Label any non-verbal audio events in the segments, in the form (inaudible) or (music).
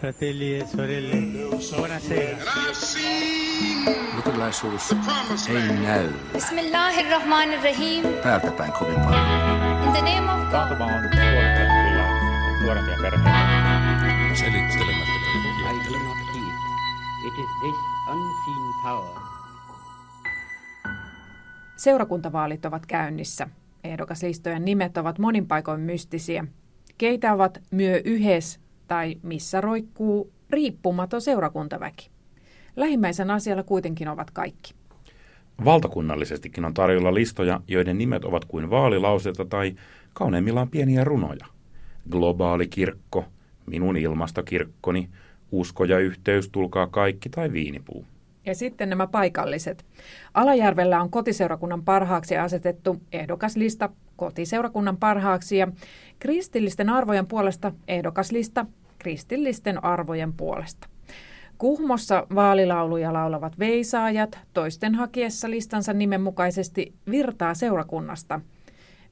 fratelli e sorelle, buonasera. Luterilaisuus ei näy Bismillahirrahmanirrahim. päältä päin kovin paljon. In the name of God. On nuorempia perheitä. Selittelemättä I do not heed. It is this unseen power Seurakuntavaalit ovat käynnissä. Ehdokaslistojen nimet ovat monin paikoin mystisiä. Keitä ovat myö yhes tai missä roikkuu riippumaton seurakuntaväki? Lähimmäisen asialla kuitenkin ovat kaikki. Valtakunnallisestikin on tarjolla listoja, joiden nimet ovat kuin vaalilauseita tai kauneimmillaan pieniä runoja. Globaali kirkko, minun ilmastokirkkoni, usko ja yhteys, tulkaa kaikki tai viinipuu. Ja sitten nämä paikalliset. Alajärvellä on kotiseurakunnan parhaaksi asetettu ehdokaslista kotiseurakunnan parhaaksi ja kristillisten arvojen puolesta ehdokaslista kristillisten arvojen puolesta. Kuhmossa vaalilauluja laulavat veisaajat toisten hakiessa listansa nimen mukaisesti virtaa seurakunnasta.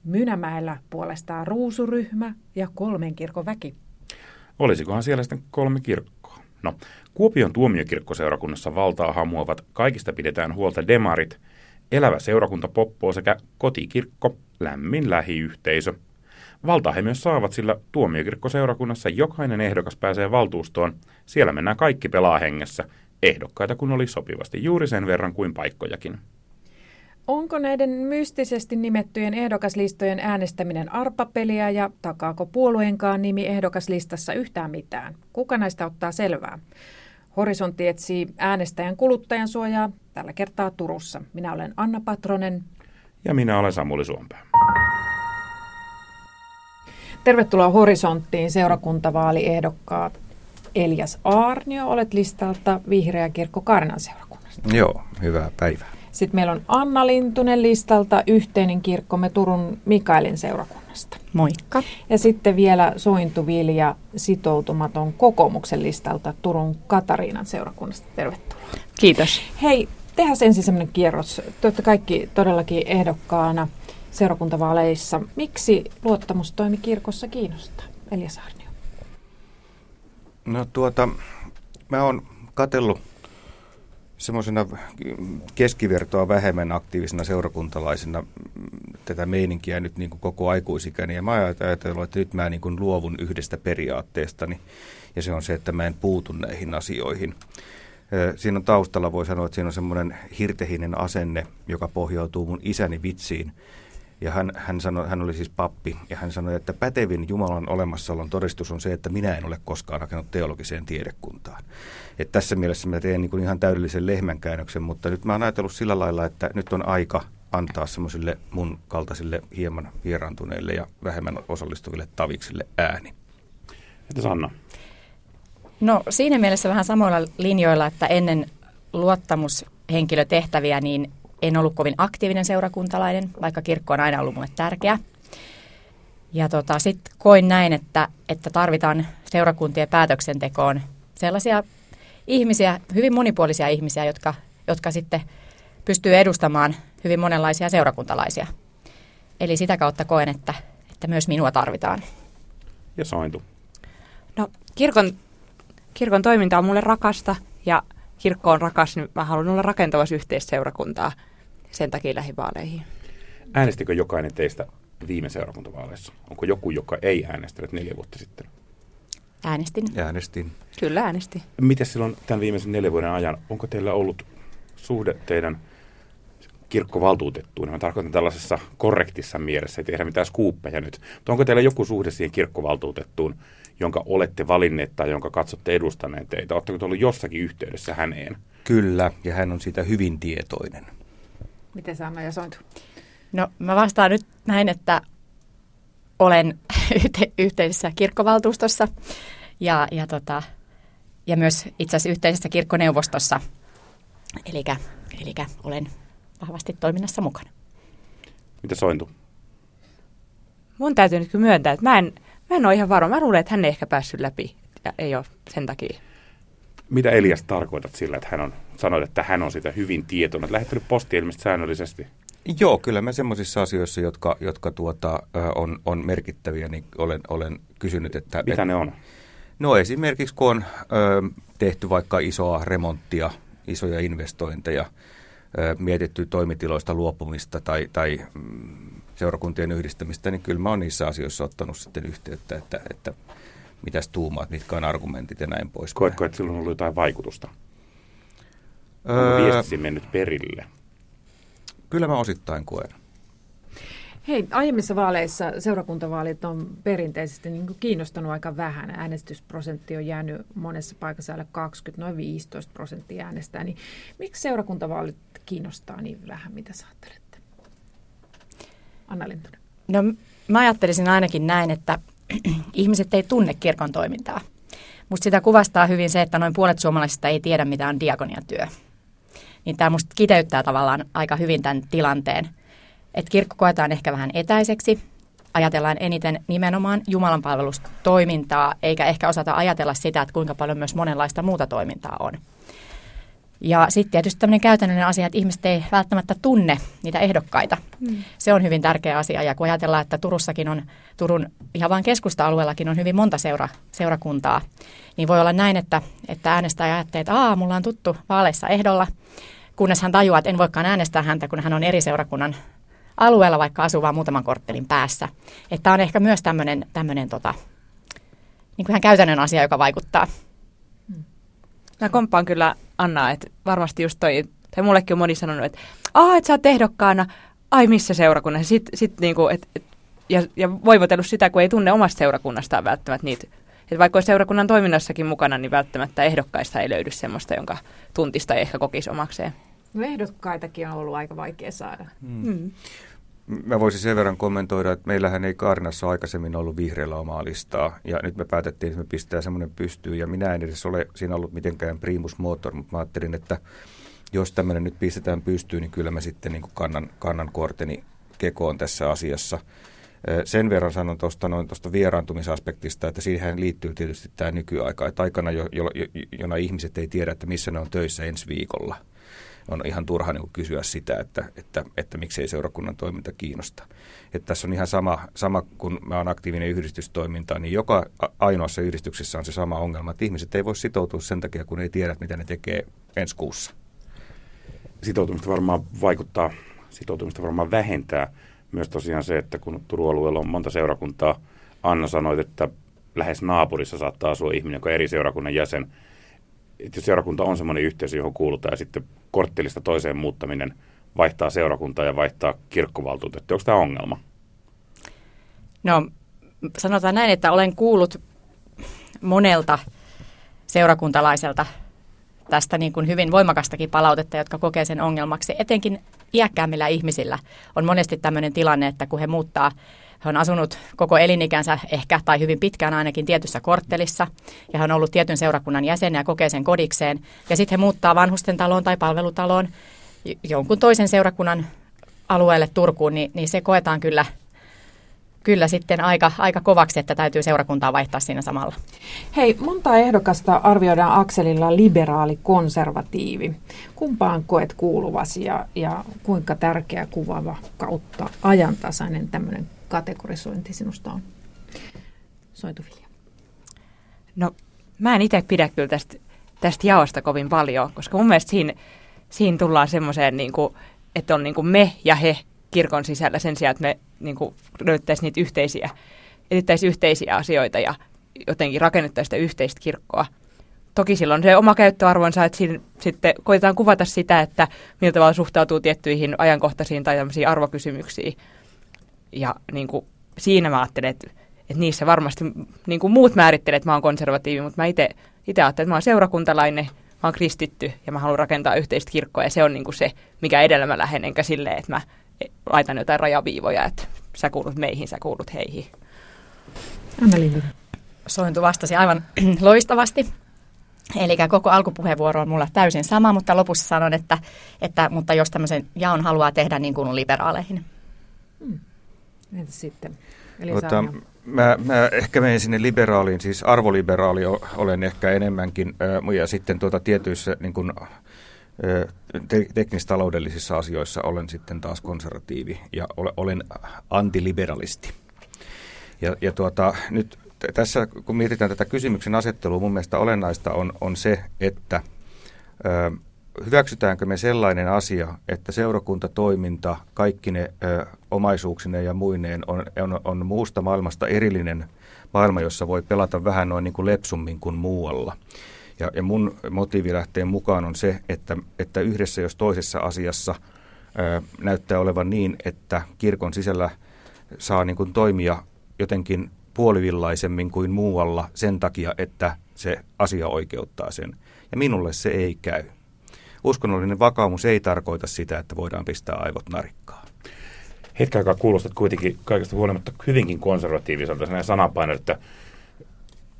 Mynämäellä puolestaan ruusuryhmä ja kolmen kirkon väki. Olisikohan siellä sitten kolme kirkkoa? No, Kuopion tuomiokirkkoseurakunnassa valtaa hamuavat kaikista pidetään huolta demarit, elävä seurakunta Poppo sekä kotikirkko, lämmin lähiyhteisö. Valtaa he myös saavat, sillä tuomiokirkkoseurakunnassa jokainen ehdokas pääsee valtuustoon. Siellä mennään kaikki pelaa hengessä, ehdokkaita kun oli sopivasti juuri sen verran kuin paikkojakin. Onko näiden mystisesti nimettyjen ehdokaslistojen äänestäminen arpapeliä ja takaako puolueenkaan nimi ehdokaslistassa yhtään mitään? Kuka näistä ottaa selvää? Horisontti etsii äänestäjän kuluttajan suojaa tällä kertaa Turussa. Minä olen Anna Patronen. Ja minä olen Samuli Suompää. Tervetuloa Horisonttiin seurakuntavaaliehdokkaat Elias Aarnio. Olet listalta Vihreä kirkko Karnan seurakunnasta. Joo, hyvää päivää. Sitten meillä on Anna Lintunen listalta Yhteinen kirkkomme Turun Mikaelin seurakunnasta. Moikka. Ja sitten vielä Sointu Vilja sitoutumaton kokoomuksen listalta Turun Katariinan seurakunnasta. Tervetuloa. Kiitos. Hei, tehdään ensin semmoinen kierros. Te olette kaikki todellakin ehdokkaana seurakuntavaaleissa. Miksi luottamustoimi kirkossa kiinnostaa? Elias Arnio. No tuota, mä oon katellut semmoisena keskivertoa vähemmän aktiivisena seurakuntalaisena tätä meininkiä nyt niin kuin koko aikuisikäni. Ja mä ajattelin, että nyt mä niin kuin luovun yhdestä periaatteestani, ja se on se, että mä en puutu näihin asioihin. Siinä on taustalla, voi sanoa, että siinä on semmoinen hirtehinen asenne, joka pohjautuu mun isäni vitsiin. Ja hän, hän, sanoi, hän oli siis pappi, ja hän sanoi, että pätevin Jumalan olemassaolon todistus on se, että minä en ole koskaan hakenut teologiseen tiedekuntaan. Et tässä mielessä mä teen niin kuin ihan täydellisen lehmänkäännöksen, mutta nyt mä oon ajatellut sillä lailla, että nyt on aika antaa semmoisille mun kaltaisille hieman vieraantuneille ja vähemmän osallistuville taviksille ääni. Entäs Anna? No siinä mielessä vähän samoilla linjoilla, että ennen luottamushenkilötehtäviä niin en ollut kovin aktiivinen seurakuntalainen, vaikka kirkko on aina ollut mulle tärkeä. Ja tota, sitten koin näin, että, että tarvitaan seurakuntien päätöksentekoon sellaisia ihmisiä, hyvin monipuolisia ihmisiä, jotka, jotka sitten pystyy edustamaan hyvin monenlaisia seurakuntalaisia. Eli sitä kautta koen, että, että myös minua tarvitaan. Ja Sointu. No kirkon, kirkon toiminta on mulle rakasta ja kirkko on rakas, niin mä haluan olla rakentavassa yhteisseurakuntaa sen takia lähivaaleihin. Äänestikö jokainen teistä viime seurakuntavaaleissa? Onko joku, joka ei äänestänyt neljä vuotta sitten? Äänestin. Äänestin. Kyllä äänestin. Miten silloin tämän viimeisen neljän vuoden ajan, onko teillä ollut suhde teidän kirkkovaltuutettuun? Mä tarkoitan tällaisessa korrektissa mielessä, ei tehdä mitään skuuppeja nyt. Mutta onko teillä joku suhde siihen kirkkovaltuutettuun, jonka olette valinneet tai jonka katsotte edustaneen teitä? Oletteko ollut jossakin yhteydessä häneen? Kyllä, ja hän on siitä hyvin tietoinen. Miten Anna ja Sointu? No mä vastaan nyt näin, että olen (laughs) yhte- yhteisessä kirkkovaltuustossa ja, ja, tota, ja myös itse asiassa yhteisessä kirkkoneuvostossa. Eli olen vahvasti toiminnassa mukana. Mitä Sointu? Mun täytyy nyt myöntää, että mä en, mä en ole ihan varma. Mä luulen, että hän ei ehkä päässyt läpi ja ei ole sen takia. Mitä Elias tarkoitat sillä, että hän on, sanoit, että hän on sitä hyvin tietoinen? Lähettänyt postia ilmeisesti säännöllisesti. Joo, kyllä mä semmoisissa asioissa, jotka, jotka tuota, on, on merkittäviä, niin olen, olen kysynyt, että... Mitä et, ne on? No esimerkiksi kun on ö, tehty vaikka isoa remonttia, isoja investointeja, ö, mietitty toimitiloista luopumista tai, tai mm, seurakuntien yhdistämistä, niin kyllä mä oon niissä asioissa ottanut sitten yhteyttä, että, että mitäs tuumaat, mitkä on argumentit ja näin pois. Koetko, että sillä on ollut jotain vaikutusta? Öö, viestisi mennyt perille? kyllä mä osittain koen. Hei, aiemmissa vaaleissa seurakuntavaalit on perinteisesti niin kuin kiinnostanut aika vähän. Äänestysprosentti on jäänyt monessa paikassa alle 20, noin 15 prosenttia äänestää. Niin miksi seurakuntavaalit kiinnostaa niin vähän, mitä sä ajattelette? Anna Lintunen. No mä ajattelisin ainakin näin, että (clears throat) ihmiset ei tunne kirkon toimintaa. Musta sitä kuvastaa hyvin se, että noin puolet suomalaisista ei tiedä, mitä on diakonian työ. Niin tämä musta kiteyttää tavallaan aika hyvin tämän tilanteen. Että kirkko koetaan ehkä vähän etäiseksi, ajatellaan eniten nimenomaan Jumalan palvelustoimintaa, eikä ehkä osata ajatella sitä, että kuinka paljon myös monenlaista muuta toimintaa on. Ja sitten tietysti tämmöinen käytännöllinen asia, että ihmiset ei välttämättä tunne niitä ehdokkaita. Mm. Se on hyvin tärkeä asia. Ja kun ajatellaan, että Turussakin on, Turun ihan vain keskusta-alueellakin on hyvin monta seura, seurakuntaa, niin voi olla näin, että, että äänestäjä ajattelee, että Aa, mulla on tuttu vaaleissa ehdolla, kunnes hän tajuaa, että en voikaan äänestää häntä, kun hän on eri seurakunnan alueella, vaikka asuu vain muutaman korttelin päässä. Että on ehkä myös tämmöinen, tämmöinen tota, niin kuin ihan käytännön asia, joka vaikuttaa. Mä komppaan kyllä Anna, että varmasti just toi, tai mullekin on moni sanonut, että aah, että sä oot ehdokkaana, ai missä seurakunnassa, sit, sit niinku, et, et, ja, ja voivotellut sitä, kun ei tunne omasta seurakunnastaan välttämättä niitä. Että vaikka olisi seurakunnan toiminnassakin mukana, niin välttämättä ehdokkaista ei löydy semmoista, jonka tuntista ei ehkä kokisi omakseen. No ehdokkaitakin on ollut aika vaikea saada. Mm. Mä voisin sen verran kommentoida, että meillähän ei Kaarinassa aikaisemmin ollut vihreällä omaa listaa. Ja nyt me päätettiin, että me pistää semmoinen pystyyn. Ja minä en edes ole siinä ollut mitenkään primus motor, mutta mä ajattelin, että jos tämmöinen nyt pistetään pystyyn, niin kyllä mä sitten niin kuin kannan, kannan korteni kekoon tässä asiassa. Sen verran sanon tuosta noin tuosta vieraantumisaspektista, että siihen liittyy tietysti tämä nykyaika. Että aikana, jo, jo, jona ihmiset ei tiedä, että missä ne on töissä ensi viikolla – on ihan turha niin kysyä sitä, että, että, että miksei seurakunnan toiminta kiinnosta. Että tässä on ihan sama, sama, kun mä oon aktiivinen yhdistystoiminta, niin joka ainoassa yhdistyksessä on se sama ongelma, että ihmiset ei voi sitoutua sen takia, kun ei tiedä, mitä ne tekee ensi kuussa. Sitoutumista varmaan vaikuttaa, sitoutumista varmaan vähentää myös tosiaan se, että kun Turun alueella on monta seurakuntaa, Anna sanoi, että lähes naapurissa saattaa asua ihminen, joka eri seurakunnan jäsen. Että seurakunta on semmoinen yhteisö, johon kuulutaan ja sitten korttelista toiseen muuttaminen vaihtaa seurakuntaa ja vaihtaa kirkkovaltuutettu. Onko tämä ongelma? No sanotaan näin, että olen kuullut monelta seurakuntalaiselta tästä niin kuin hyvin voimakastakin palautetta, jotka kokee sen ongelmaksi. Etenkin iäkkäämmillä ihmisillä on monesti tämmöinen tilanne, että kun he muuttaa, he on asunut koko elinikänsä ehkä tai hyvin pitkään ainakin tietyssä korttelissa ja he on ollut tietyn seurakunnan jäsen ja kokee sen kodikseen. Ja sitten he muuttaa vanhusten taloon tai palvelutaloon jonkun toisen seurakunnan alueelle Turkuun, niin, niin se koetaan kyllä kyllä sitten aika, aika kovaksi, että täytyy seurakuntaa vaihtaa siinä samalla. Hei, monta ehdokasta arvioidaan akselilla liberaali-konservatiivi. Kumpaan koet kuuluvasi ja, ja kuinka tärkeä, kuvaava kautta ajantasainen tämmöinen kategorisointi sinusta on? Soitu Vilja. No mä en itse pidä kyllä tästä, tästä jaosta kovin paljon, koska mun mielestä siinä, siinä tullaan semmoiseen, niin kuin, että on niin kuin me ja he kirkon sisällä sen sijaan, että me niin kuin löydettäisiin niitä yhteisiä, etsittäisiin yhteisiä asioita ja jotenkin rakennettaisiin sitä yhteistä kirkkoa. Toki silloin se oma käyttöarvonsa, että siinä sitten koitetaan kuvata sitä, että millä tavalla suhtautuu tiettyihin ajankohtaisiin tai tämmöisiin arvokysymyksiin. Ja niin kuin, siinä mä ajattelen, että, että niissä varmasti niin kuin muut määrittelee, että mä oon konservatiivi, mutta mä itse ajattelen, että mä oon seurakuntalainen, mä oon kristitty ja mä haluan rakentaa yhteistä kirkkoa ja se on niin kuin se, mikä edellä mä lähden, enkä silleen, että mä laitan jotain rajaviivoja, että sä kuulut meihin, sä kuulut heihin. Anna. Sointu vastasi aivan (clears throat) loistavasti. Eli koko alkupuheenvuoro on mulla täysin sama, mutta lopussa sanon, että, että mutta jos tämmöisen jaon haluaa tehdä, niin kuulun liberaaleihin. Entäs sitten? Eli Tota, mä, mä ehkä menen sinne liberaaliin, siis arvoliberaali olen ehkä enemmänkin, ja sitten tuota tietyissä niin kuin, te- teknistaloudellisissa asioissa olen sitten taas konservatiivi ja ole, olen antiliberalisti. Ja, ja tuota, nyt tässä kun mietitään tätä kysymyksen asettelua, mun mielestä olennaista on, on se, että ö, hyväksytäänkö me sellainen asia, että seurakuntatoiminta kaikki ne ö, omaisuuksineen ja muineen on, on, on muusta maailmasta erillinen maailma, jossa voi pelata vähän noin niin kuin lepsummin kuin muualla. Ja, ja mun motiivilähteen mukaan on se, että, että yhdessä jos toisessa asiassa ö, näyttää olevan niin, että kirkon sisällä saa niin kuin toimia jotenkin puolivillaisemmin kuin muualla sen takia, että se asia oikeuttaa sen. Ja minulle se ei käy. Uskonnollinen vakaumus ei tarkoita sitä, että voidaan pistää aivot narikkaan. Hetken aikaa kuulostat kuitenkin kaikesta huolimatta hyvinkin konservatiiviselta sellainen sanapaino, että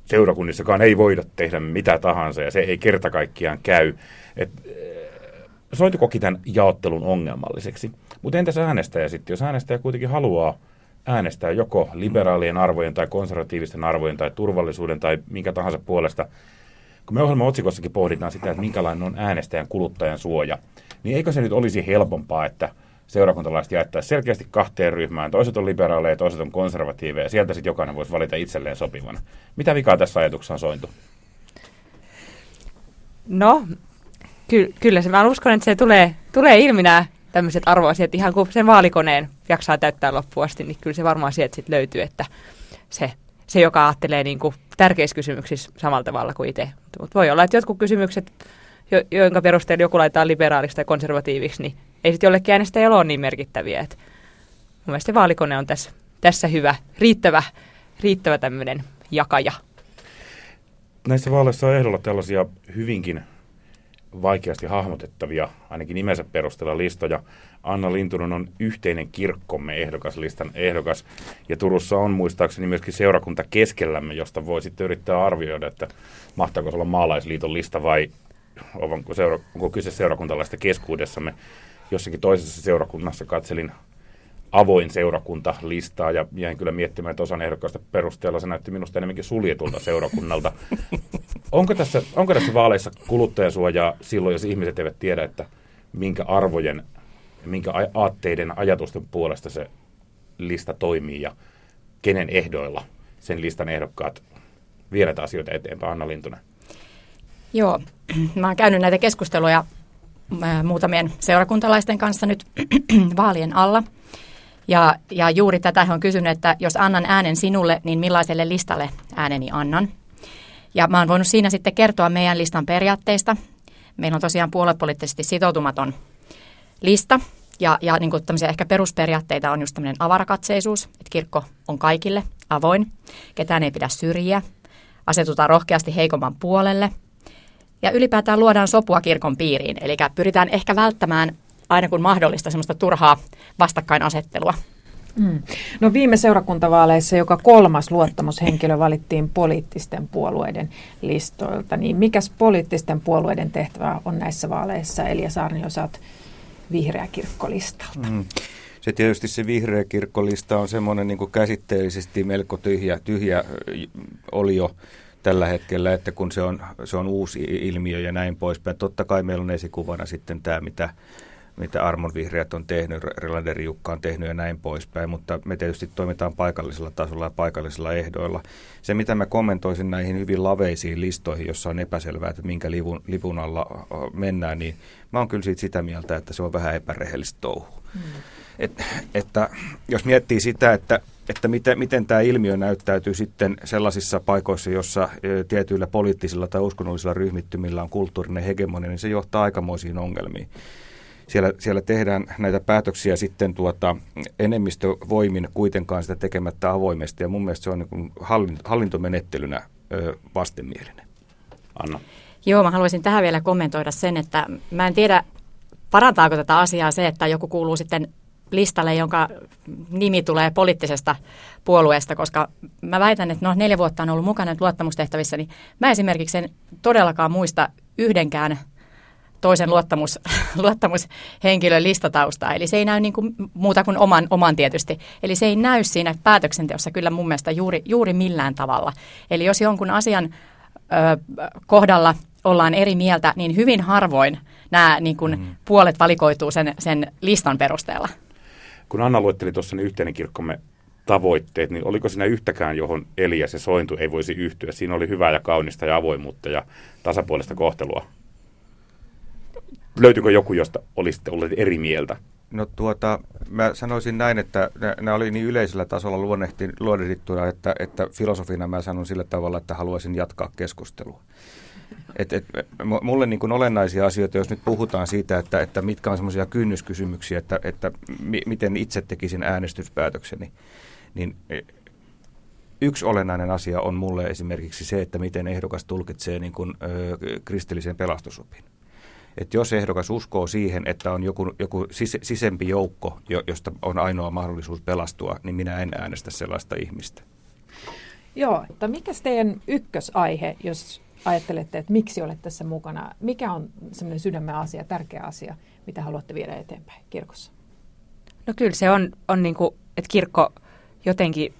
seurakunnissakaan ei voida tehdä mitä tahansa ja se ei kerta kaikkiaan käy. Et, Sointu koki tämän jaottelun ongelmalliseksi. Mutta entäs äänestäjä sitten? Jos äänestäjä kuitenkin haluaa äänestää joko liberaalien arvojen tai konservatiivisten arvojen tai turvallisuuden tai minkä tahansa puolesta, kun me ohjelman otsikossakin pohditaan sitä, että minkälainen on äänestäjän kuluttajan suoja, niin eikö se nyt olisi helpompaa, että seurakuntalaiset jaettaisiin selkeästi kahteen ryhmään. Toiset on liberaaleja ja toiset on konservatiiveja ja sieltä sitten jokainen voisi valita itselleen sopivan. Mitä vikaa tässä ajatuksessa on sointu? No, ky- kyllä se, mä uskon, että se tulee, tulee ilmi nämä tämmöiset arvoasiat ihan kuin sen vaalikoneen jaksaa täyttää loppuun asti, niin kyllä se varmaan sieltä sitten löytyy, että se, se joka ajattelee niin kuin tärkeissä kysymyksissä samalla tavalla kuin itse. Mutta voi olla, että jotkut kysymykset, jo, joiden perusteella joku laitetaan liberaaliksi tai konservatiiviksi, niin ei sitten jollekin äänestäjällä ole niin merkittäviä. Et mun mielestä vaalikone on tässä, tässä hyvä, riittävä, riittävä tämmöinen jakaja. Näissä vaaleissa on ehdolla tällaisia hyvinkin vaikeasti hahmotettavia, ainakin nimensä perusteella listoja. Anna Lintunen on yhteinen kirkkomme ehdokaslistan ehdokas, ja Turussa on muistaakseni myöskin seurakunta keskellämme, josta voi sitten yrittää arvioida, että mahtaako se olla maalaisliiton lista vai onko, seura- onko kyse seurakuntalaista keskuudessamme. Jossakin toisessa seurakunnassa katselin avoin seurakunta listaa ja jäin kyllä miettimään, että osan ehdokkaista perusteella se näytti minusta enemmänkin suljetulta seurakunnalta. (laughs) onko, tässä, onko tässä vaaleissa kuluttajasuojaa silloin, jos ihmiset eivät tiedä, että minkä arvojen, minkä aatteiden, ajatusten puolesta se lista toimii ja kenen ehdoilla sen listan ehdokkaat viedät asioita eteenpäin, Anna Lintunen? Joo, (clears throat) mä oon käynyt näitä keskusteluja muutamien seurakuntalaisten kanssa nyt (clears throat) vaalien alla – ja, ja juuri tätä on kysynyt, että jos annan äänen sinulle, niin millaiselle listalle ääneni annan. Ja mä oon voinut siinä sitten kertoa meidän listan periaatteista. Meillä on tosiaan puoluepoliittisesti sitoutumaton lista. Ja, ja niin kuin ehkä perusperiaatteita on just tämmöinen avarakatseisuus, että kirkko on kaikille avoin, ketään ei pidä syrjiä, asetutaan rohkeasti heikomman puolelle ja ylipäätään luodaan sopua kirkon piiriin. Eli pyritään ehkä välttämään aina kun mahdollista semmoista turhaa vastakkainasettelua. Mm. No viime seurakuntavaaleissa joka kolmas luottamushenkilö valittiin poliittisten puolueiden listoilta. Niin mikäs poliittisten puolueiden tehtävä on näissä vaaleissa? Elia Saarni, jos olet vihreä kirkkolistalta. Mm. Se tietysti se vihreä kirkkolista on semmoinen niin käsitteellisesti melko tyhjä, tyhjä oli jo tällä hetkellä, että kun se on, se on uusi ilmiö ja näin poispäin. Totta kai meillä on esikuvana sitten tämä, mitä mitä Armon Vihreät on tehnyt, Relanderi Jukka on tehnyt ja näin poispäin, mutta me tietysti toimitaan paikallisella tasolla ja paikallisilla ehdoilla. Se, mitä mä kommentoisin näihin hyvin laveisiin listoihin, jossa on epäselvää, että minkä lipun, lipun alla mennään, niin mä oon kyllä siitä sitä mieltä, että se on vähän epärehellistä touhu. Mm. Et, että jos miettii sitä, että että miten, miten tämä ilmiö näyttäytyy sitten sellaisissa paikoissa, jossa tietyillä poliittisilla tai uskonnollisilla ryhmittymillä on kulttuurinen hegemonia, niin se johtaa aikamoisiin ongelmiin siellä, siellä tehdään näitä päätöksiä sitten tuota, enemmistövoimin kuitenkaan sitä tekemättä avoimesti. Ja mun mielestä se on niin hallintomenettelynä ö, vastenmielinen. Anna. Joo, mä haluaisin tähän vielä kommentoida sen, että mä en tiedä, parantaako tätä asiaa se, että joku kuuluu sitten listalle, jonka nimi tulee poliittisesta puolueesta, koska mä väitän, että no neljä vuotta on ollut mukana luottamustehtävissä, niin mä esimerkiksi en todellakaan muista yhdenkään toisen luottamus, (laughs) luottamushenkilön listataustaa. Eli se ei näy niin kuin muuta kuin oman, oman tietysti. Eli se ei näy siinä päätöksenteossa kyllä mun mielestä juuri, juuri millään tavalla. Eli jos jonkun asian ö, kohdalla ollaan eri mieltä, niin hyvin harvoin nämä niin kuin, mm. puolet valikoituu sen, sen listan perusteella. Kun Anna luetteli tuossa, niin yhteinen kirkkomme tavoitteet, niin oliko siinä yhtäkään, johon Elias ja Sointu ei voisi yhtyä? Siinä oli hyvää ja kaunista ja avoimuutta ja tasapuolista kohtelua. Löytyykö joku, josta olisitte olleet eri mieltä? No tuota, mä sanoisin näin, että nämä oli niin yleisellä tasolla luonnehdittuja, että, että filosofina mä sanon sillä tavalla, että haluaisin jatkaa keskustelua. Et, et, mulle niin kuin olennaisia asioita, jos nyt puhutaan siitä, että, että mitkä on semmoisia kynnyskysymyksiä, että, että mi, miten itse tekisin äänestyspäätökseni, niin e, yksi olennainen asia on mulle esimerkiksi se, että miten ehdokas tulkitsee niin kuin, ö, kristillisen pelastusopin. Että jos ehdokas uskoo siihen, että on joku, joku sis, sisempi joukko, josta on ainoa mahdollisuus pelastua, niin minä en äänestä sellaista ihmistä. Joo, että mikä teidän ykkösaihe, jos ajattelette, että miksi olette tässä mukana? Mikä on semmoinen sydämen asia, tärkeä asia, mitä haluatte viedä eteenpäin kirkossa? No kyllä se on, on niin kuin, että kirkko jotenkin,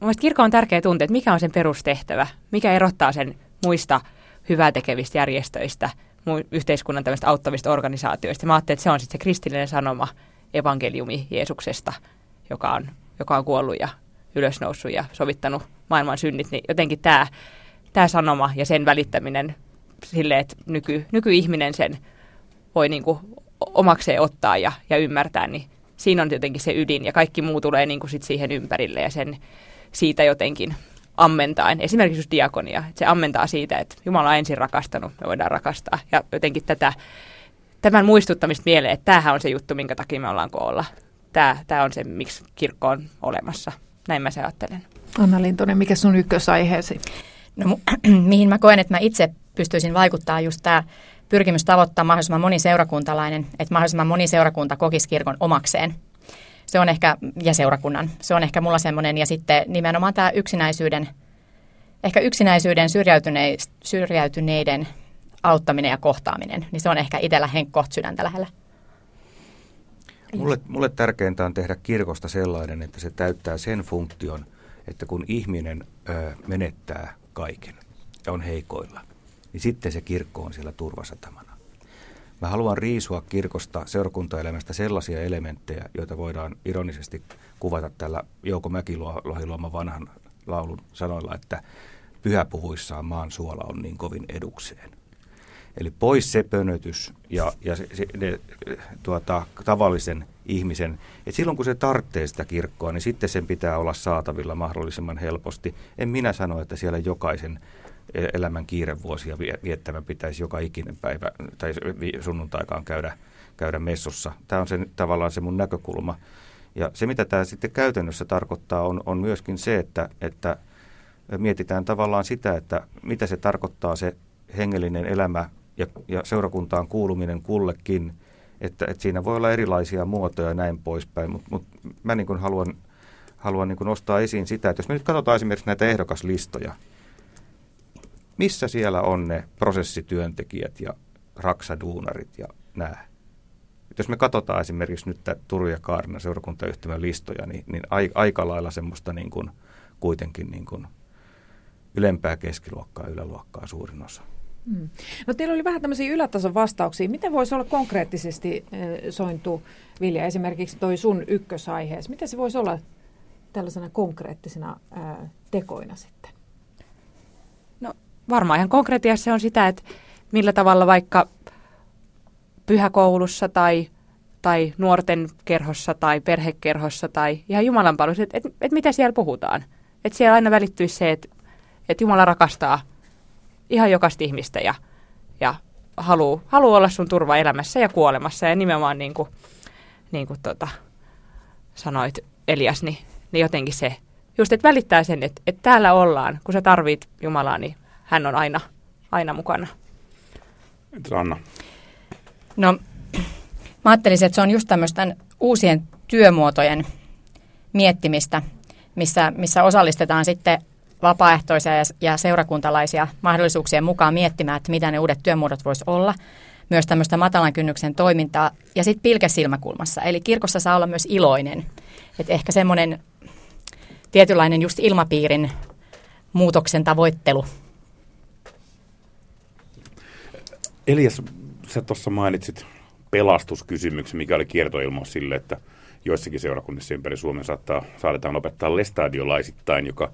mielestäni kirkko on tärkeä tuntea, että mikä on sen perustehtävä, mikä erottaa sen muista hyvää tekevistä järjestöistä, yhteiskunnan tämmöistä auttavista organisaatioista. Mä ajattelin, että se on sitten se kristillinen sanoma evankeliumi Jeesuksesta, joka on, joka on kuollut ja ylösnoussut ja sovittanut maailman synnit, niin jotenkin tämä tämä sanoma ja sen välittäminen sille, että nyky, nykyihminen sen voi niin kuin omakseen ottaa ja, ja ymmärtää, niin siinä on jotenkin se ydin ja kaikki muu tulee niin kuin sit siihen ympärille ja sen siitä jotenkin ammentaen. Esimerkiksi just diakonia, että se ammentaa siitä, että Jumala on ensin rakastanut, me voidaan rakastaa. Ja jotenkin tätä, tämän muistuttamista mieleen, että tämähän on se juttu, minkä takia me ollaan koolla. Tämä, tämä on se, miksi kirkko on olemassa. Näin mä se ajattelen. Anna Lintonen, mikä sun ykkösaiheesi? No, (clears throat) mihin mä koen, että mä itse pystyisin vaikuttaa just tämä pyrkimys tavoittaa mahdollisimman moni seurakuntalainen, että mahdollisimman moni seurakunta kokisi kirkon omakseen. Se on ehkä, ja seurakunnan, se on ehkä mulla semmoinen, ja sitten nimenomaan tämä yksinäisyyden, ehkä yksinäisyyden syrjäytyneiden auttaminen ja kohtaaminen, niin se on ehkä itsellä henkko sydäntä lähellä. Mulle, mulle tärkeintä on tehdä kirkosta sellainen, että se täyttää sen funktion, että kun ihminen ö, menettää kaiken ja on heikoilla, niin sitten se kirkko on siellä turvasatamana. Mä haluan riisua kirkosta seurakuntaelämästä sellaisia elementtejä, joita voidaan ironisesti kuvata tällä Jouko Mäkilohiluoman vanhan laulun sanoilla, että pyhä puhuissaan maan suola on niin kovin edukseen. Eli pois se pönötys ja, ja se, se, ne, tuota, tavallisen ihmisen, että silloin kun se tarvitsee sitä kirkkoa, niin sitten sen pitää olla saatavilla mahdollisimman helposti. En minä sano, että siellä jokaisen elämän kiirevuosia viettävän pitäisi joka ikinen päivä tai sunnuntaikaan käydä, käydä messussa. Tämä on se, tavallaan se mun näkökulma. Ja se, mitä tämä sitten käytännössä tarkoittaa, on, on myöskin se, että, että mietitään tavallaan sitä, että mitä se tarkoittaa se hengellinen elämä ja, ja seurakuntaan kuuluminen kullekin, että, että siinä voi olla erilaisia muotoja ja näin poispäin, mutta mut mä niin haluan, haluan niin nostaa esiin sitä, että jos me nyt katsotaan esimerkiksi näitä ehdokaslistoja, missä siellä on ne prosessityöntekijät ja raksaduunarit ja nämä? jos me katsotaan esimerkiksi nyt Turun ja Kaarina seurakuntayhtymän listoja, niin, niin aika lailla semmoista niin kuin, kuitenkin niin kuin ylempää keskiluokkaa, yläluokkaa suurin osa. Hmm. No teillä oli vähän tämmöisiä ylätason vastauksia. Miten voisi olla konkreettisesti äh, sointu, Vilja, esimerkiksi toi sun ykkösaiheessa? Miten se voisi olla tällaisena konkreettisena äh, tekoina sitten? Varmaan ihan konkreettiassa se on sitä, että millä tavalla vaikka pyhäkoulussa tai, tai nuorten kerhossa tai perhekerhossa tai ihan Jumalan palvelus, että et, et mitä siellä puhutaan. Että siellä aina välittyisi se, että et Jumala rakastaa – ihan jokaista ihmistä ja, ja haluaa haluu olla sun turva elämässä ja kuolemassa. Ja nimenomaan niin kuin, niin kuin tota, sanoit Elias, niin, niin jotenkin se, just että välittää sen, että, että täällä ollaan, kun sä tarvit Jumalaa, niin hän on aina, aina mukana. Anna. No, mä ajattelisin, että se on just tämmöisten uusien työmuotojen miettimistä, missä, missä osallistetaan sitten vapaaehtoisia ja, ja seurakuntalaisia mahdollisuuksien mukaan miettimään, että mitä ne uudet työmuodot voisi olla. Myös tämmöistä matalan kynnyksen toimintaa ja sitten pilkesilmäkulmassa. Eli kirkossa saa olla myös iloinen. Et ehkä semmoinen tietynlainen just ilmapiirin muutoksen tavoittelu. Elias, sä tuossa mainitsit pelastuskysymyksen, mikä oli kiertoilmaus sille, että joissakin seurakunnissa ympäri Suomen saattaa, saadetaan opettaa lestadiolaisittain, joka,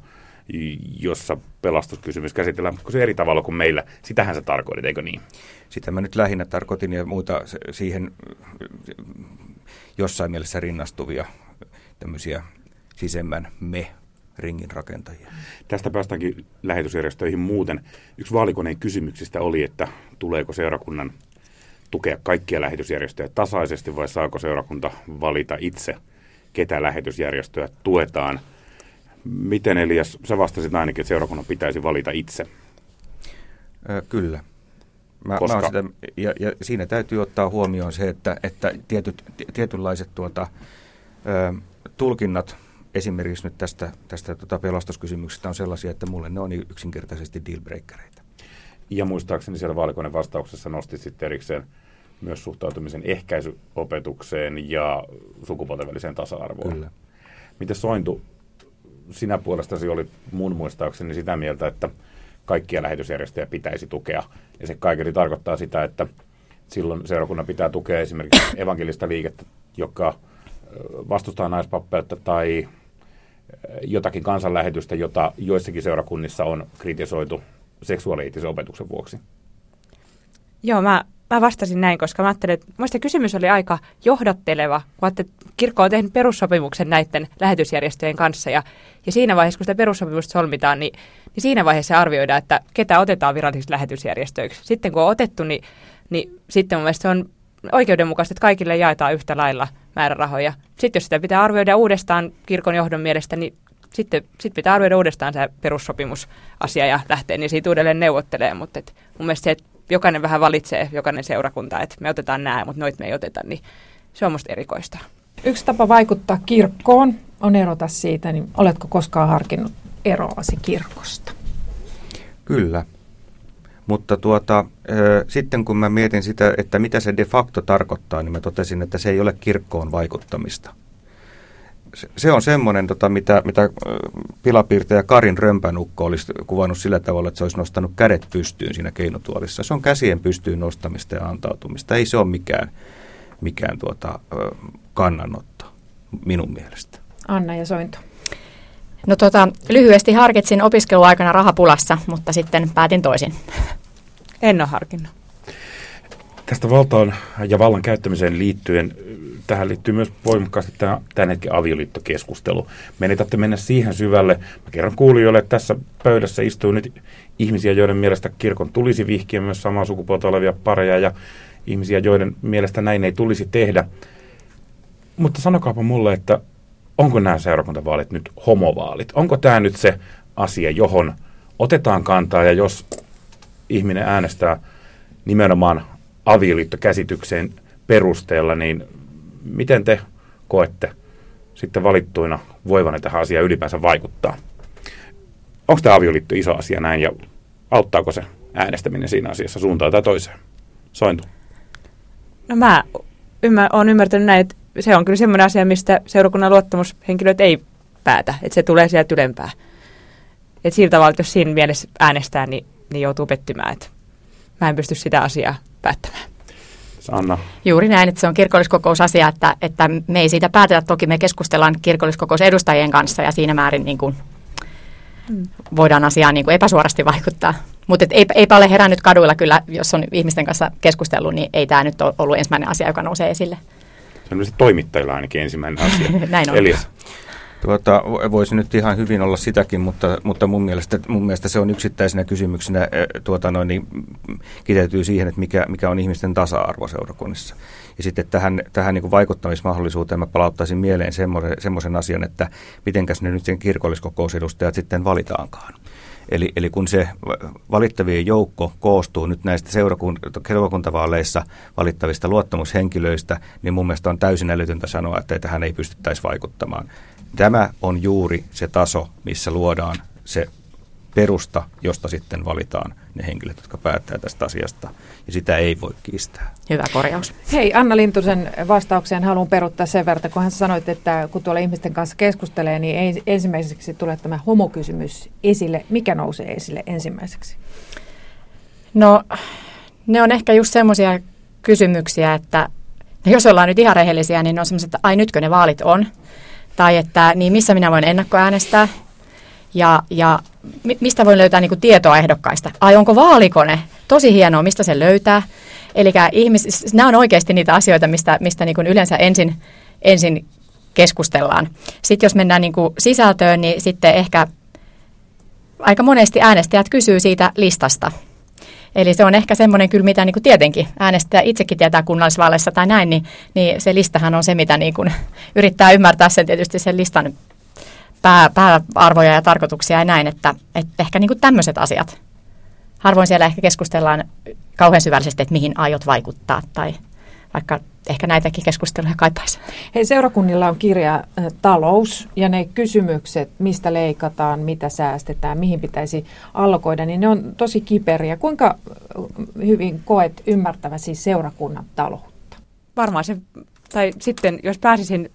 jossa pelastuskysymys käsitellään se eri tavalla kuin meillä. Sitähän se tarkoitit, eikö niin? Sitä mä nyt lähinnä tarkoitin ja muuta siihen jossain mielessä rinnastuvia tämmöisiä sisemmän me ringin rakentajia. Tästä päästäänkin lähetysjärjestöihin muuten. Yksi vaalikoneen kysymyksistä oli, että tuleeko seurakunnan tukea kaikkia lähetysjärjestöjä tasaisesti vai saako seurakunta valita itse, ketä lähetysjärjestöä tuetaan. Miten Elias, sä vastasit ainakin, että seurakunnan pitäisi valita itse. Ö, kyllä. Mä, Koska? mä sitä, ja, ja siinä täytyy ottaa huomioon se, että, että tietyt, tietynlaiset tuota, ö, tulkinnat esimerkiksi nyt tästä, tästä tota pelastuskysymyksestä on sellaisia, että mulle ne on yksinkertaisesti dealbreakereita. Ja muistaakseni siellä vaalikoneen vastauksessa nosti sitten erikseen myös suhtautumisen ehkäisyopetukseen ja sukupuolten väliseen tasa-arvoon. Kyllä. Miten Sointu, sinä puolestasi oli mun muistaakseni sitä mieltä, että kaikkia lähetysjärjestöjä pitäisi tukea. Ja se kaiketi tarkoittaa sitä, että silloin seurakunnan pitää tukea esimerkiksi evankelista liikettä, joka vastustaa naispappeutta tai jotakin kansanlähetystä, jota joissakin seurakunnissa on kritisoitu seksuaaliittisen opetuksen vuoksi. Joo, mä, mä vastasin näin, koska mä ajattelin, että muista kysymys oli aika johdatteleva, kun että kirkko on tehnyt perussopimuksen näiden lähetysjärjestöjen kanssa ja, ja siinä vaiheessa, kun sitä perussopimusta solmitaan, niin, niin siinä vaiheessa arvioidaan, että ketä otetaan virallisiksi lähetysjärjestöiksi. Sitten kun on otettu, niin, niin sitten mun mielestä se on oikeudenmukaista, että kaikille jaetaan yhtä lailla määrärahoja. Sitten jos sitä pitää arvioida uudestaan kirkon johdon mielestä, niin sitten sit pitää arvioida uudestaan se perussopimusasia ja lähteä niin siitä uudelleen neuvottelemaan. Mutta et mun mielestä se, että jokainen vähän valitsee, jokainen seurakunta, että me otetaan nämä, mutta noit me ei oteta, niin se on musta erikoista. Yksi tapa vaikuttaa kirkkoon on erota siitä, niin oletko koskaan harkinnut eroasi kirkosta? Kyllä. Mutta tuota, sitten kun mä mietin sitä, että mitä se de facto tarkoittaa, niin mä totesin, että se ei ole kirkkoon vaikuttamista. Se, on semmoinen, tota, mitä, mitä ö, pilapiirtäjä Karin Römpänukko olisi kuvannut sillä tavalla, että se olisi nostanut kädet pystyyn siinä keinotuolissa. Se on käsien pystyyn nostamista ja antautumista. Ei se ole mikään, mikään tuota, kannanotto minun mielestä. Anna ja Sointu. No tota, lyhyesti harkitsin opiskeluaikana rahapulassa, mutta sitten päätin toisin. En ole harkinnut. Tästä valtaan ja vallan käyttämiseen liittyen, tähän liittyy myös voimakkaasti tämä tämän hetken avioliittokeskustelu. Tarvitse mennä siihen syvälle. Mä kerron kuulijoille, että tässä pöydässä istuu nyt ihmisiä, joiden mielestä kirkon tulisi vihkiä myös samaa sukupuolta olevia pareja ja ihmisiä, joiden mielestä näin ei tulisi tehdä. Mutta sanokaapa mulle, että onko nämä seurakuntavaalit nyt homovaalit? Onko tämä nyt se asia, johon otetaan kantaa ja jos ihminen äänestää nimenomaan avioliittokäsityksen perusteella, niin miten te koette sitten valittuina voivanne tähän asiaan ylipäänsä vaikuttaa? Onko tämä avioliitto iso asia näin ja auttaako se äänestäminen siinä asiassa suuntaan tai toiseen? Sointu. No mä ymmär, olen ymmärtänyt näin, että se on kyllä semmoinen asia, mistä seurakunnan luottamushenkilöt ei päätä, että se tulee sieltä ylempää. Et sillä tavalla, että jos siinä mielessä äänestää, niin, niin joutuu pettymään, että mä en pysty sitä asiaa päättämään. Anna. Juuri näin, että se on kirkolliskokousasia, että, että me ei siitä päätetä. Toki me keskustellaan kirkolliskokousedustajien kanssa ja siinä määrin niin kuin voidaan asiaan niin kuin epäsuorasti vaikuttaa. Mutta ei, eipä ole herännyt kaduilla kyllä, jos on ihmisten kanssa keskustellut, niin ei tämä nyt ole ollut ensimmäinen asia, joka nousee esille. Se on toimittajilla ainakin ensimmäinen asia. (laughs) Näin on. Elias. Tuota, voisi nyt ihan hyvin olla sitäkin, mutta, mutta mun, mielestä, mun mielestä se on yksittäisenä kysymyksenä eh, tuota noin, niin, kiteytyy siihen, että mikä, mikä on ihmisten tasa-arvo seurakunnissa. Ja sitten tähän, tähän niin kuin vaikuttamismahdollisuuteen mä palauttaisin mieleen semmoisen asian, että mitenkäs ne nyt sen kirkolliskokousedustajat sitten valitaankaan. Eli, eli kun se valittavien joukko koostuu nyt näistä seurakuntavaaleissa valittavista luottamushenkilöistä, niin mun mielestä on täysin älytöntä sanoa, että tähän ei pystyttäisi vaikuttamaan. Tämä on juuri se taso, missä luodaan se perusta, josta sitten valitaan ne henkilöt, jotka päättää tästä asiasta. Ja sitä ei voi kiistää. Hyvä korjaus. Hei, Anna Lintusen vastaukseen haluan peruttaa sen verran, kun hän sanoit, että kun tuolla ihmisten kanssa keskustelee, niin ei ensimmäiseksi tulee tämä homokysymys esille. Mikä nousee esille ensimmäiseksi? No, ne on ehkä just semmoisia kysymyksiä, että No jos ollaan nyt ihan rehellisiä, niin ne on semmoiset, että ai nytkö ne vaalit on? Tai että niin missä minä voin ennakkoäänestää? Ja, ja mistä voin löytää niin kuin tietoa ehdokkaista? Ai onko vaalikone? Tosi hienoa, mistä se löytää? Eli ihmis, nämä on oikeasti niitä asioita, mistä, mistä niin kuin yleensä ensin, ensin keskustellaan. Sitten jos mennään niin kuin sisältöön, niin sitten ehkä aika monesti äänestäjät kysyy siitä listasta. Eli se on ehkä semmoinen kyllä, mitä niin kuin tietenkin äänestäjä itsekin tietää kunnallisvaaleissa tai näin, niin, niin se listahan on se, mitä niin kuin (laughs) yrittää ymmärtää sen tietysti sen listan pää, pääarvoja ja tarkoituksia ja näin, että, että ehkä niin kuin tämmöiset asiat. Harvoin siellä ehkä keskustellaan kauhean syvällisesti, että mihin aiot vaikuttaa tai vaikka ehkä näitäkin keskusteluja kaipaisi. Hei, seurakunnilla on kirja Talous ja ne kysymykset, mistä leikataan, mitä säästetään, mihin pitäisi allokoida, niin ne on tosi kiperiä. Kuinka hyvin koet ymmärtäväsi seurakunnan taloutta? Varmaan se, tai sitten jos pääsisin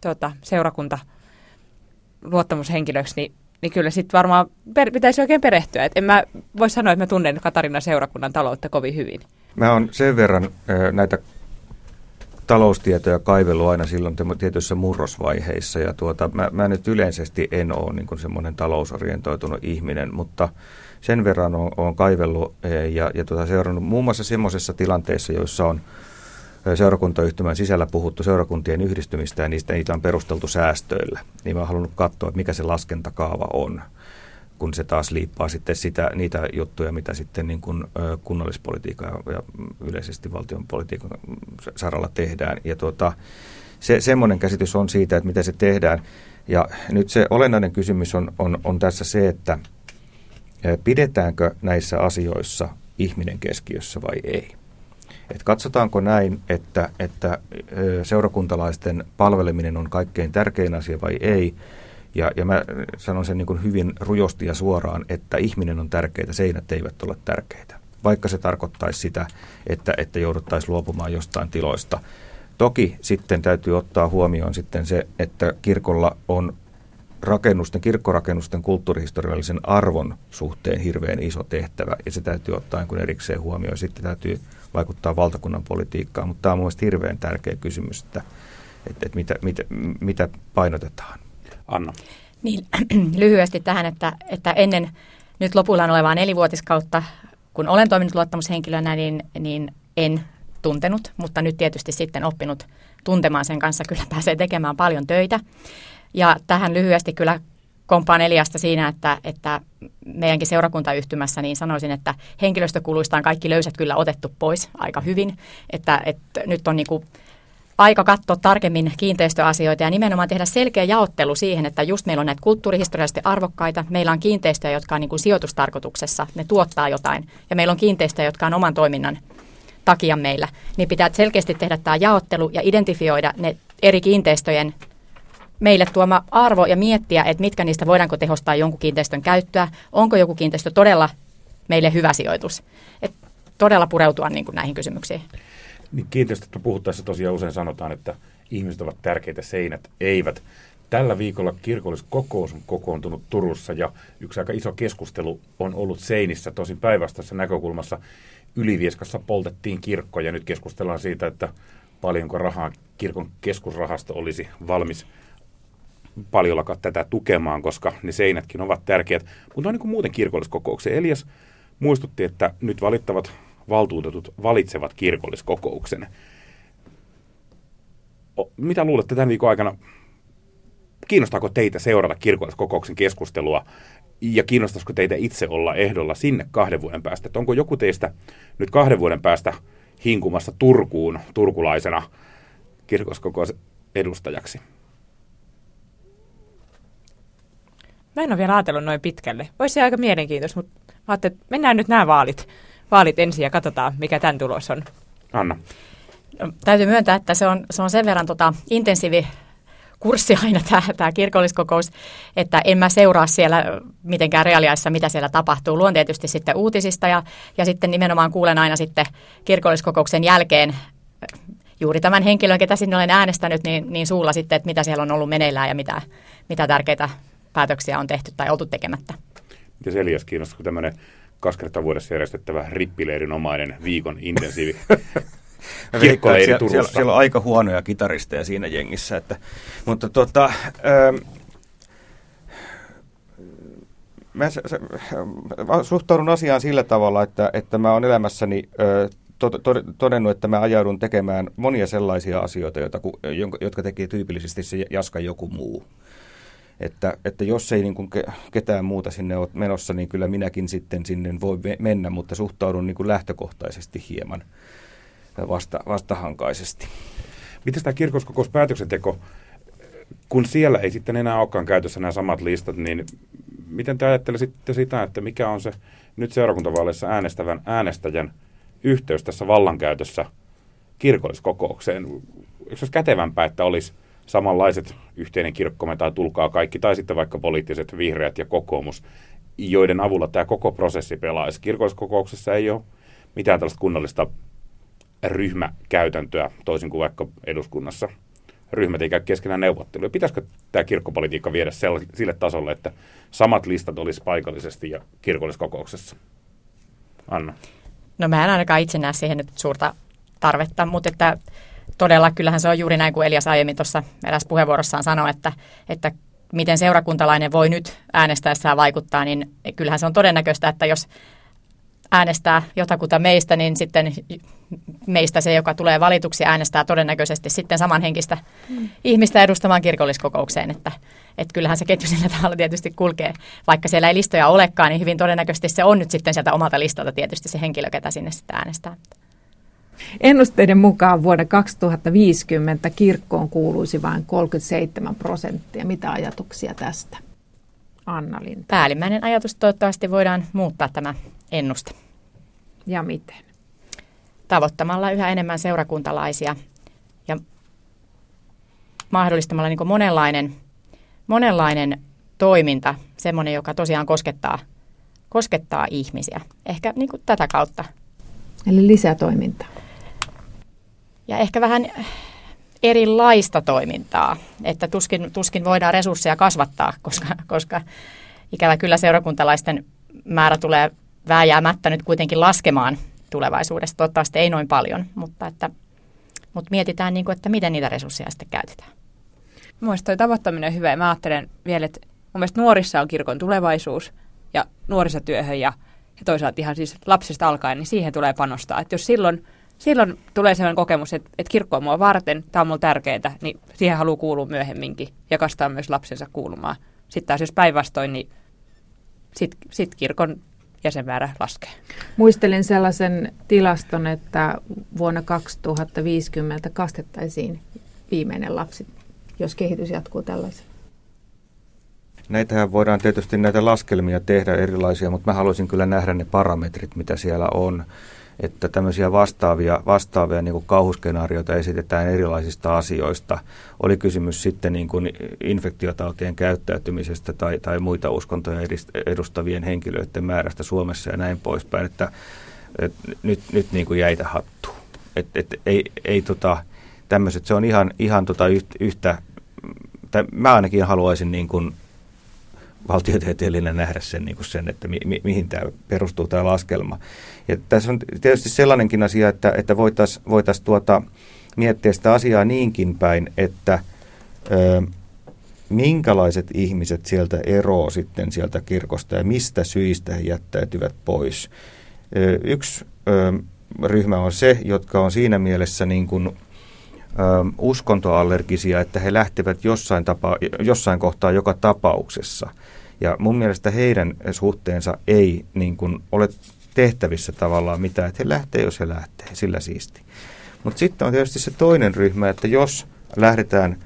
tuota, seurakunta luottamushenkilöksi, niin, niin kyllä sitten varmaan per, pitäisi oikein perehtyä. Et en mä voi sanoa, että mä tunnen Katarina seurakunnan taloutta kovin hyvin. Mä oon sen verran näitä taloustietoja kaivellut aina silloin tietyissä murrosvaiheissa. Ja tuota, mä, mä nyt yleisesti en ole niin semmoinen talousorientoitunut ihminen, mutta sen verran olen, olen kaivellut ja, ja tuota, seurannut muun muassa semmoisessa tilanteessa, joissa on seurakuntayhtymän sisällä puhuttu seurakuntien yhdistymistä ja niistä niitä on perusteltu säästöillä. Niin mä oon halunnut katsoa, että mikä se laskentakaava on kun se taas liippaa sitten sitä, niitä juttuja, mitä sitten niin kuin, ö, kunnallispolitiikan ja, yleisesti valtion politiikan saralla tehdään. Ja tuota, se, semmoinen käsitys on siitä, että miten se tehdään. Ja nyt se olennainen kysymys on, on, on tässä se, että pidetäänkö näissä asioissa ihminen keskiössä vai ei. Et katsotaanko näin, että, että seurakuntalaisten palveleminen on kaikkein tärkein asia vai ei, ja, ja mä sanon sen niin kuin hyvin rujosti ja suoraan, että ihminen on tärkeitä, seinät eivät ole tärkeitä. Vaikka se tarkoittaisi sitä, että, että jouduttaisiin luopumaan jostain tiloista. Toki sitten täytyy ottaa huomioon sitten se, että kirkolla on rakennusten, kirkkorakennusten kulttuurihistoriallisen arvon suhteen hirveän iso tehtävä, ja se täytyy ottaa niin erikseen huomioon. Sitten täytyy vaikuttaa valtakunnan politiikkaan, mutta tämä on mielestäni hirveän tärkeä kysymys, että, että, että mitä, mitä, mitä painotetaan. Anna. Niin, (clears throat) lyhyesti tähän, että, että ennen nyt lopullaan olevaa nelivuotiskautta, kun olen toiminut luottamushenkilönä, niin, niin en tuntenut, mutta nyt tietysti sitten oppinut tuntemaan sen kanssa. Kyllä pääsee tekemään paljon töitä. Ja tähän lyhyesti kyllä kompaan Eliasta siinä, että, että meidänkin seurakuntayhtymässä niin sanoisin, että henkilöstökuluista on kaikki löysät kyllä otettu pois aika hyvin. Että, että nyt on niin kuin aika katsoa tarkemmin kiinteistöasioita ja nimenomaan tehdä selkeä jaottelu siihen, että just meillä on näitä kulttuurihistoriallisesti arvokkaita, meillä on kiinteistöjä, jotka on niin kuin sijoitustarkoituksessa, ne tuottaa jotain, ja meillä on kiinteistöjä, jotka on oman toiminnan takia meillä, niin pitää selkeästi tehdä tämä jaottelu ja identifioida ne eri kiinteistöjen meille tuoma arvo ja miettiä, että mitkä niistä voidaanko tehostaa jonkun kiinteistön käyttöä, onko joku kiinteistö todella meille hyvä sijoitus. Et todella pureutua niin kuin näihin kysymyksiin. Niin kiinteistöstä puhuttaessa tosiaan usein sanotaan, että ihmiset ovat tärkeitä, seinät eivät. Tällä viikolla kirkolliskokous on kokoontunut Turussa ja yksi aika iso keskustelu on ollut seinissä. Tosin päinvastaisessa näkökulmassa Ylivieskassa poltettiin kirkko ja nyt keskustellaan siitä, että paljonko rahaa kirkon keskusrahasto olisi valmis paljolla tätä tukemaan, koska ne seinätkin ovat tärkeät. Mutta on niin kuin muuten kirkolliskokouksen. Elias muistutti, että nyt valittavat valtuutetut valitsevat kirkolliskokouksen. Mitä luulette tämän viikon aikana, kiinnostaako teitä seurata kirkolliskokouksen keskustelua ja kiinnostaisiko teitä itse olla ehdolla sinne kahden vuoden päästä? Että onko joku teistä nyt kahden vuoden päästä hinkumassa Turkuun turkulaisena kirkolliskokouksen edustajaksi? Mä en ole vielä ajatellut noin pitkälle. Voisi aika mielenkiintoista, mutta mä ajattelin, että mennään nyt nämä vaalit vaalit ensin ja katsotaan, mikä tämän tulos on. Anna. No, täytyy myöntää, että se on, se on sen verran tota, intensiivi kurssi (laughs) aina tämä, tämä kirkolliskokous, että en mä seuraa siellä mitenkään reaaliaissa, mitä siellä tapahtuu. Luon tietysti sitten uutisista ja, ja sitten nimenomaan kuulen aina sitten kirkolliskokouksen jälkeen juuri tämän henkilön, ketä sinne olen äänestänyt, niin, niin suulla sitten, että mitä siellä on ollut meneillään ja mitä, mitä tärkeitä päätöksiä on tehty tai oltu tekemättä. Miten Elias kiinnostaa, kun tämmöinen kaksi kertaa vuodessa järjestettävä rippileirinomainen viikon intensiivi Mä Kirkko veikkaan, ei että siellä, Turussa. siellä, siellä on aika huonoja kitaristeja siinä jengissä. Että, mutta tota, ähm, mä, se, se, mä suhtaudun asiaan sillä tavalla, että, että mä oon elämässäni ö, to, to, todennut, että mä ajaudun tekemään monia sellaisia asioita, joita, jotka tekee tyypillisesti se jaska joku muu. Että, että jos ei niin kuin ke, ketään muuta sinne ole menossa, niin kyllä minäkin sitten sinne voi me- mennä, mutta suhtaudun niin kuin lähtökohtaisesti hieman vasta, vastahankaisesti. Miten tämä kirkolliskokouspäätöksenteko, kun siellä ei sitten enää olekaan käytössä nämä samat listat, niin miten te ajattelisitte sitä, että mikä on se nyt seurakuntavaaleissa äänestävän äänestäjän yhteys tässä vallankäytössä kirkolliskokoukseen? Eikö olisi kätevämpää, että olisi samanlaiset yhteinen kirkkomme tai tulkaa kaikki, tai sitten vaikka poliittiset vihreät ja kokoomus, joiden avulla tämä koko prosessi pelaisi. Kirkolliskokouksessa ei ole mitään tällaista kunnallista ryhmäkäytäntöä, toisin kuin vaikka eduskunnassa. Ryhmät ei käy keskenään neuvotteluja. Pitäisikö tämä kirkkopolitiikka viedä sille tasolle, että samat listat olisi paikallisesti ja kirkolliskokouksessa? Anna. No mä en ainakaan itse näe siihen nyt suurta tarvetta, mutta että todella kyllähän se on juuri näin kuin Elias aiemmin tuossa eräs puheenvuorossaan sanoi, että, että miten seurakuntalainen voi nyt äänestäessään vaikuttaa, niin kyllähän se on todennäköistä, että jos äänestää jotakuta meistä, niin sitten meistä se, joka tulee valituksi, äänestää todennäköisesti sitten samanhenkistä mm. ihmistä edustamaan kirkolliskokoukseen. Että, että kyllähän se ketju sillä tavalla tietysti kulkee. Vaikka siellä ei listoja olekaan, niin hyvin todennäköisesti se on nyt sitten sieltä omalta listalta tietysti se henkilö, ketä sinne sitten äänestää. Ennusteiden mukaan vuonna 2050 kirkkoon kuuluisi vain 37 prosenttia. Mitä ajatuksia tästä? Anna Linta. Päällimmäinen ajatus toivottavasti voidaan muuttaa tämä ennuste. Ja miten? Tavoittamalla yhä enemmän seurakuntalaisia ja mahdollistamalla niin monenlainen, monenlainen toiminta, semmoinen, joka tosiaan koskettaa, koskettaa ihmisiä. Ehkä niin tätä kautta. Eli lisätoimintaa. Ja ehkä vähän erilaista toimintaa, että tuskin, tuskin voidaan resursseja kasvattaa, koska, koska ikävä kyllä seurakuntalaisten määrä tulee vääjäämättä nyt kuitenkin laskemaan tulevaisuudessa. Toivottavasti ei noin paljon, mutta, että, mutta mietitään, niin kuin, että miten niitä resursseja sitten käytetään. Mielestäni toi tavoittaminen on hyvä ja mä ajattelen vielä, että mun mielestä nuorissa on kirkon tulevaisuus ja nuorisotyöhön ja, ja toisaalta ihan siis lapsista alkaen, niin siihen tulee panostaa. Että jos silloin, silloin tulee sellainen kokemus, että, että kirkko on mua varten, tämä on mulle tärkeää, niin siihen haluaa kuulua myöhemminkin ja kastaa myös lapsensa kuulumaan. Sitten taas jos päinvastoin, niin sitten sit kirkon jäsenmäärä laskee. Muistelin sellaisen tilaston, että vuonna 2050 kastettaisiin viimeinen lapsi, jos kehitys jatkuu tällaisen. Näitähän voidaan tietysti näitä laskelmia tehdä erilaisia, mutta mä haluaisin kyllä nähdä ne parametrit, mitä siellä on. Että tämmöisiä vastaavia, vastaavia niin kauhuskenaarioita esitetään erilaisista asioista. Oli kysymys sitten niin kuin infektiotautien käyttäytymisestä tai, tai muita uskontoja edustavien henkilöiden määrästä Suomessa ja näin poispäin. Että, et nyt, nyt niin kuin jäitä hattuun. Et, et, ei, ei tota, tämmöiset, se on ihan, ihan tota yhtä, tai mä ainakin haluaisin niin kuin valtiotieteellinen nähdä sen, niin kuin sen että mi, mi, mihin tämä perustuu tämä laskelma. Ja tässä on tietysti sellainenkin asia, että, että voitaisiin voitais tuota, miettiä sitä asiaa niinkin päin, että ö, minkälaiset ihmiset sieltä eroo sitten sieltä kirkosta ja mistä syistä he jättäytyvät pois. Ö, yksi ö, ryhmä on se, jotka on siinä mielessä niin kuin, ö, uskontoallergisia, että he lähtevät jossain, tapa, jossain kohtaa joka tapauksessa. Ja mun mielestä heidän suhteensa ei niin kuin, ole tehtävissä tavallaan mitään, että he lähtee, jos he lähtee, sillä siisti. Mutta sitten on tietysti se toinen ryhmä, että jos lähdetään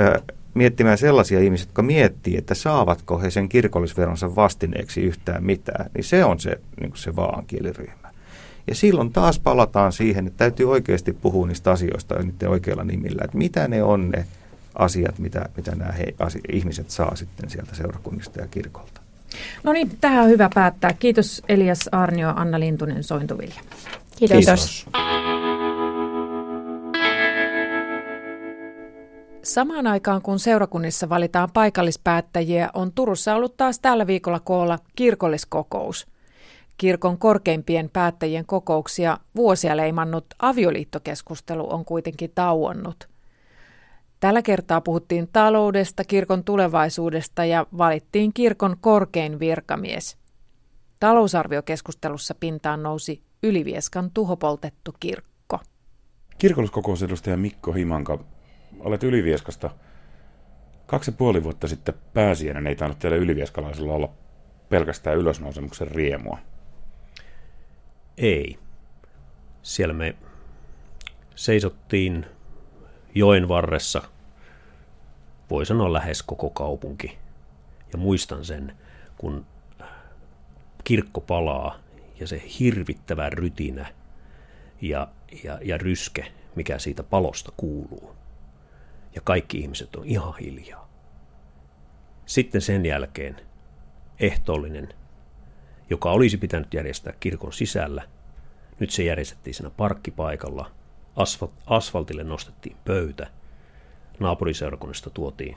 ö, miettimään sellaisia ihmisiä, jotka miettii, että saavatko he sen kirkollisveronsa vastineeksi yhtään mitään, niin se on se, niin kuin se vaankieliryhmä. Ja silloin taas palataan siihen, että täytyy oikeasti puhua niistä asioista niiden oikeilla nimillä, että mitä ne on ne asiat, mitä, mitä nämä he, asi, ihmiset saa sitten sieltä seurakunnista ja kirkolta. No niin, tähän on hyvä päättää. Kiitos Elias Arnio, Anna Lintunen, Sointuvilja. Kiitos. Kiitos. Samaan aikaan kun seurakunnissa valitaan paikallispäättäjiä, on Turussa ollut taas tällä viikolla koolla kirkolliskokous. Kirkon korkeimpien päättäjien kokouksia vuosia leimannut avioliittokeskustelu on kuitenkin tauonnut. Tällä kertaa puhuttiin taloudesta, kirkon tulevaisuudesta ja valittiin kirkon korkein virkamies. Talousarviokeskustelussa pintaan nousi Ylivieskan tuhopoltettu kirkko. Kirkolliskokousedustaja Mikko Himanka, olet Ylivieskasta. Kaksi ja puoli vuotta sitten pääsiäinen ei tainnut teillä ylivieskalaisilla olla pelkästään ylösnousemuksen riemua. Ei. Siellä me seisottiin joen varressa, voi sanoa lähes koko kaupunki. Ja muistan sen, kun kirkko palaa ja se hirvittävä rytinä ja, ja, ja ryske, mikä siitä palosta kuuluu. Ja kaikki ihmiset on ihan hiljaa. Sitten sen jälkeen ehtoollinen, joka olisi pitänyt järjestää kirkon sisällä, nyt se järjestettiin siinä parkkipaikalla. asfaltille nostettiin pöytä. Naapuriseurakunnasta tuotiin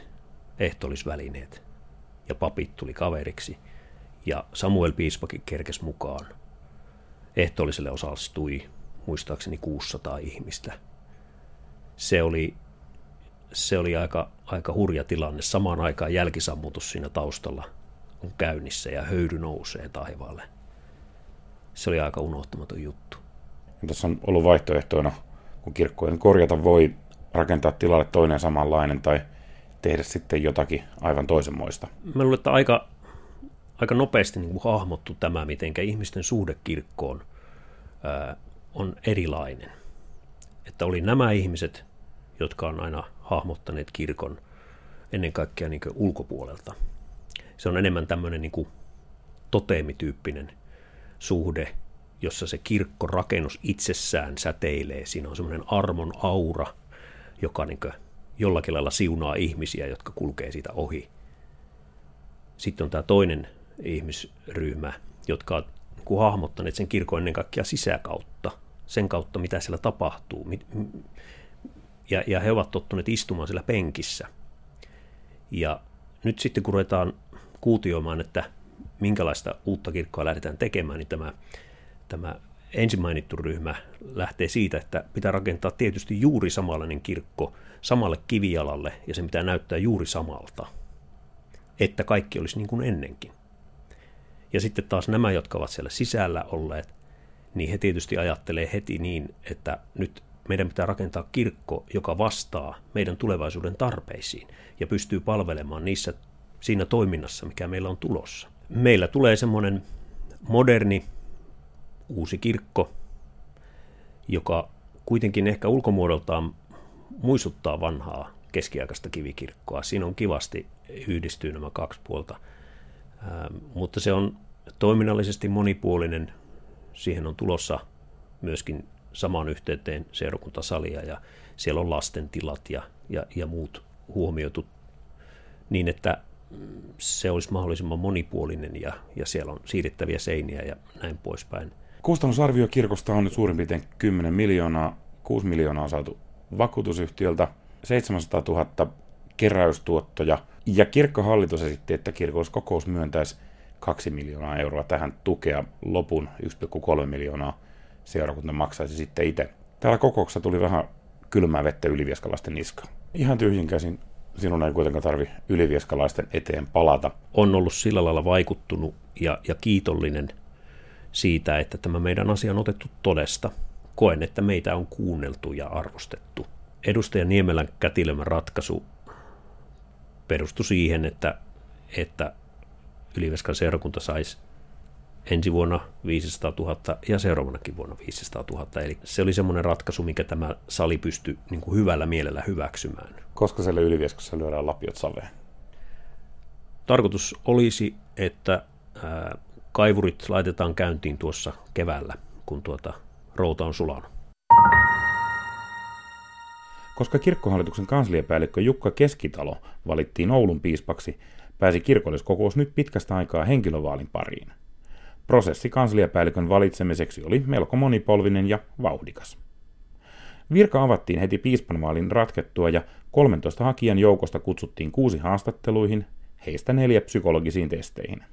ehtoollisvälineet ja papit tuli kaveriksi. Ja Samuel Piispakin kerkes mukaan. Ehtoolliselle osallistui muistaakseni 600 ihmistä. Se oli, se oli aika, aika hurja tilanne. Samaan aikaan jälkisammutus siinä taustalla on käynnissä ja höyry nousee taivaalle. Se oli aika unohtamaton juttu. Tässä on ollut vaihtoehtoina, kun kirkkojen korjata voi rakentaa tilalle toinen samanlainen tai tehdä sitten jotakin aivan toisenmoista. Mä luulen, että aika, aika nopeasti niin kuin hahmottu tämä, miten ihmisten suhde kirkkoon ää, on erilainen. Että oli nämä ihmiset, jotka on aina hahmottaneet kirkon ennen kaikkea niin ulkopuolelta. Se on enemmän tämmöinen niin toteemityyppinen suhde, jossa se kirkkorakennus itsessään säteilee. Siinä on semmoinen armon aura, joka niin jollakin lailla siunaa ihmisiä, jotka kulkee siitä ohi. Sitten on tämä toinen ihmisryhmä, jotka on niin hahmottaneet sen kirkon ennen kaikkea sisäkautta, sen kautta mitä siellä tapahtuu. Ja, ja he ovat tottuneet istumaan siellä penkissä. Ja nyt sitten kun ruvetaan kuutioimaan, että minkälaista uutta kirkkoa lähdetään tekemään, niin tämä, tämä ensin mainittu ryhmä lähtee siitä, että pitää rakentaa tietysti juuri samanlainen kirkko samalle kivijalalle ja se pitää näyttää juuri samalta, että kaikki olisi niin kuin ennenkin. Ja sitten taas nämä, jotka ovat siellä sisällä olleet, niin he tietysti ajattelee heti niin, että nyt meidän pitää rakentaa kirkko, joka vastaa meidän tulevaisuuden tarpeisiin ja pystyy palvelemaan niissä siinä toiminnassa, mikä meillä on tulossa. Meillä tulee semmoinen moderni uusi kirkko, joka kuitenkin ehkä ulkomuodoltaan muistuttaa vanhaa keskiaikaista kivikirkkoa. Siinä on kivasti yhdistyy nämä kaksi puolta, Ää, mutta se on toiminnallisesti monipuolinen. Siihen on tulossa myöskin samaan yhteyteen seurakuntasalia ja siellä on lasten tilat ja, ja, ja muut huomioitu niin, että se olisi mahdollisimman monipuolinen ja, ja siellä on siirrettäviä seiniä ja näin poispäin. Kustannusarvio kirkosta on nyt suurin piirtein 10 miljoonaa. 6 miljoonaa on saatu vakuutusyhtiöltä, 700 000 keräystuottoja ja kirkkohallitus esitti, että kirkolliskokous myöntäisi 2 miljoonaa euroa tähän tukea. Lopun 1,3 miljoonaa seurakunta maksaisi sitten itse. Täällä kokouksessa tuli vähän kylmää vettä ylivieskalaisten niska. Ihan tyhjinkäsin sinun ei kuitenkaan tarvi ylivieskalaisten eteen palata. On ollut sillä lailla vaikuttunut ja, ja kiitollinen siitä, että tämä meidän asia on otettu todesta. Koen, että meitä on kuunneltu ja arvostettu. Edustaja Niemelän kätilömä ratkaisu perustui siihen, että, että Yliveskan seurakunta saisi ensi vuonna 500 000 ja seuraavanakin vuonna 500 000. Eli se oli semmoinen ratkaisu, mikä tämä sali pystyi niin kuin hyvällä mielellä hyväksymään. Koska siellä Ylivieskassa lyödään lapiot saveen? Tarkoitus olisi, että ää, kaivurit laitetaan käyntiin tuossa keväällä, kun tuota routa on sulanut. Koska kirkkohallituksen kansliapäällikkö Jukka Keskitalo valittiin Oulun piispaksi, pääsi kirkolliskokous nyt pitkästä aikaa henkilövaalin pariin. Prosessi kansliapäällikön valitsemiseksi oli melko monipolvinen ja vauhdikas. Virka avattiin heti piispanvaalin ratkettua ja 13 hakijan joukosta kutsuttiin kuusi haastatteluihin, heistä neljä psykologisiin testeihin.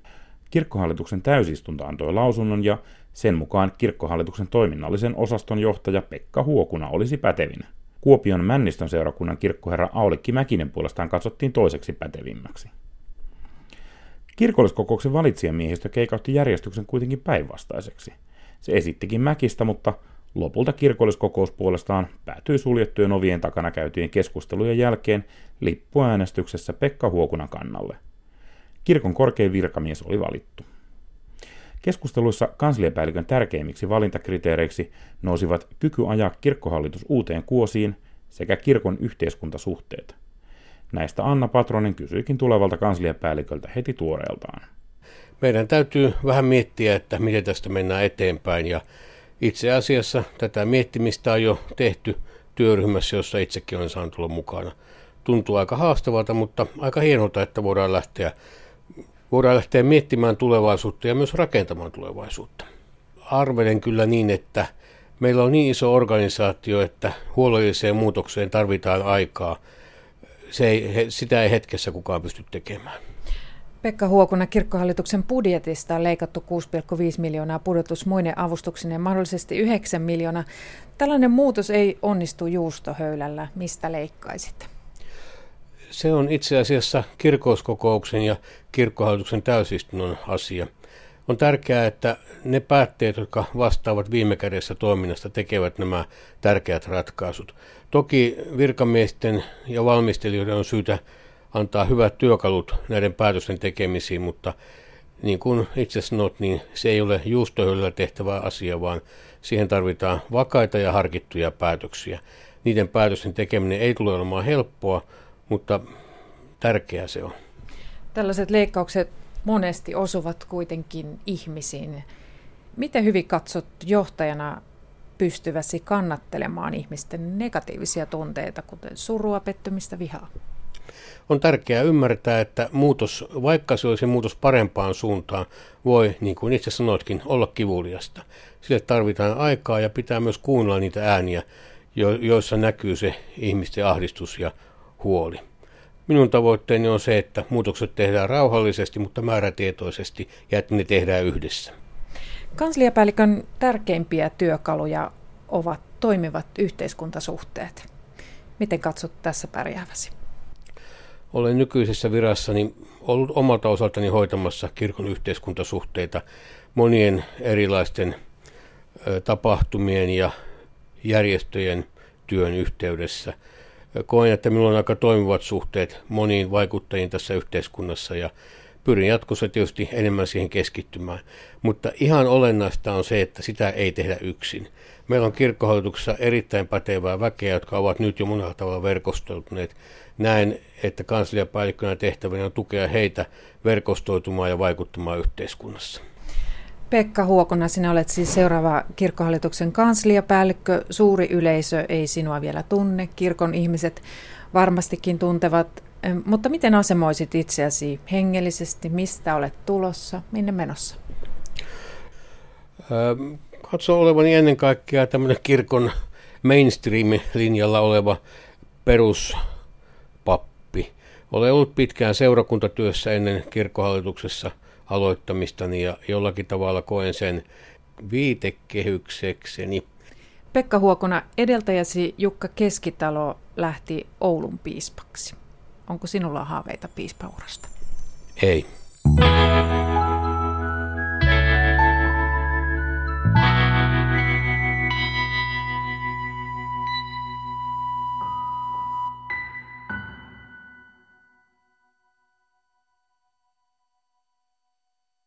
Kirkkohallituksen täysistunto antoi lausunnon ja sen mukaan kirkkohallituksen toiminnallisen osaston johtaja Pekka Huokuna olisi pätevin. Kuopion Männistön seurakunnan kirkkoherra Aulikki Mäkinen puolestaan katsottiin toiseksi pätevimmäksi. Kirkolliskokouksen valitsijamiehistö keikautti järjestyksen kuitenkin päinvastaiseksi. Se esittikin Mäkistä, mutta lopulta kirkolliskokous puolestaan päätyi suljettujen ovien takana käytyjen keskustelujen jälkeen lippuäänestyksessä Pekka Huokunan kannalle. Kirkon korkein virkamies oli valittu. Keskusteluissa kansliapäällikön tärkeimmiksi valintakriteereiksi nousivat kyky ajaa kirkkohallitus uuteen kuosiin sekä kirkon yhteiskuntasuhteet. Näistä Anna Patronen kysyikin tulevalta kansliapäälliköltä heti tuoreeltaan. Meidän täytyy vähän miettiä, että miten tästä mennään eteenpäin ja itse asiassa tätä miettimistä on jo tehty työryhmässä, jossa itsekin olen saanut olla mukana. Tuntuu aika haastavalta, mutta aika hienolta, että voidaan lähteä voidaan lähteä miettimään tulevaisuutta ja myös rakentamaan tulevaisuutta. Arvelen kyllä niin, että meillä on niin iso organisaatio, että huolelliseen muutokseen tarvitaan aikaa. Se ei, sitä ei hetkessä kukaan pysty tekemään. Pekka Huokuna kirkkohallituksen budjetista on leikattu 6,5 miljoonaa pudotus muinen avustuksineen mahdollisesti 9 miljoonaa. Tällainen muutos ei onnistu juustohöylällä. Mistä leikkaisit? Se on itse asiassa kirkouskokouksen ja kirkkohallituksen täysistunnon asia. On tärkeää, että ne päätteet, jotka vastaavat viime kädessä toiminnasta, tekevät nämä tärkeät ratkaisut. Toki virkamiesten ja valmistelijoiden on syytä antaa hyvät työkalut näiden päätösten tekemisiin, mutta niin kuin itse sanot, niin se ei ole juustohöllä tehtävä asia, vaan siihen tarvitaan vakaita ja harkittuja päätöksiä. Niiden päätösten tekeminen ei tule olemaan helppoa, mutta tärkeää se on. Tällaiset leikkaukset monesti osuvat kuitenkin ihmisiin. Miten hyvin katsot johtajana pystyväsi kannattelemaan ihmisten negatiivisia tunteita, kuten surua, pettymistä, vihaa? On tärkeää ymmärtää, että muutos, vaikka se olisi muutos parempaan suuntaan, voi, niin kuin itse sanoitkin, olla kivuliasta. Sille tarvitaan aikaa ja pitää myös kuunnella niitä ääniä, joissa näkyy se ihmisten ahdistus ja huoli. Minun tavoitteeni on se, että muutokset tehdään rauhallisesti, mutta määrätietoisesti ja että ne tehdään yhdessä. Kansliapäällikön tärkeimpiä työkaluja ovat toimivat yhteiskuntasuhteet. Miten katsot tässä pärjääväsi? Olen nykyisessä virassani ollut omalta osaltani hoitamassa kirkon yhteiskuntasuhteita monien erilaisten tapahtumien ja järjestöjen työn yhteydessä – koen, että minulla on aika toimivat suhteet moniin vaikuttajiin tässä yhteiskunnassa ja pyrin jatkossa tietysti enemmän siihen keskittymään. Mutta ihan olennaista on se, että sitä ei tehdä yksin. Meillä on kirkkohallituksessa erittäin pätevää väkeä, jotka ovat nyt jo monella tavalla verkostoituneet. Näen, että kansliapäällikkönä tehtävänä on tukea heitä verkostoitumaan ja vaikuttamaan yhteiskunnassa. Pekka Huokona, sinä olet siis seuraava kirkkohallituksen kansliapäällikkö. Suuri yleisö ei sinua vielä tunne, kirkon ihmiset varmastikin tuntevat. Mutta miten asemoisit itseäsi hengellisesti? Mistä olet tulossa? Minne menossa? Katso olevani ennen kaikkea tämmöinen kirkon mainstream-linjalla oleva peruspappi. Olen ollut pitkään seurakuntatyössä ennen kirkkohallituksessa – aloittamistani ja jollakin tavalla koen sen viitekehyksekseni. Pekka Huokona, edeltäjäsi Jukka Keskitalo lähti Oulun piispaksi. Onko sinulla haaveita piispaurasta? Ei.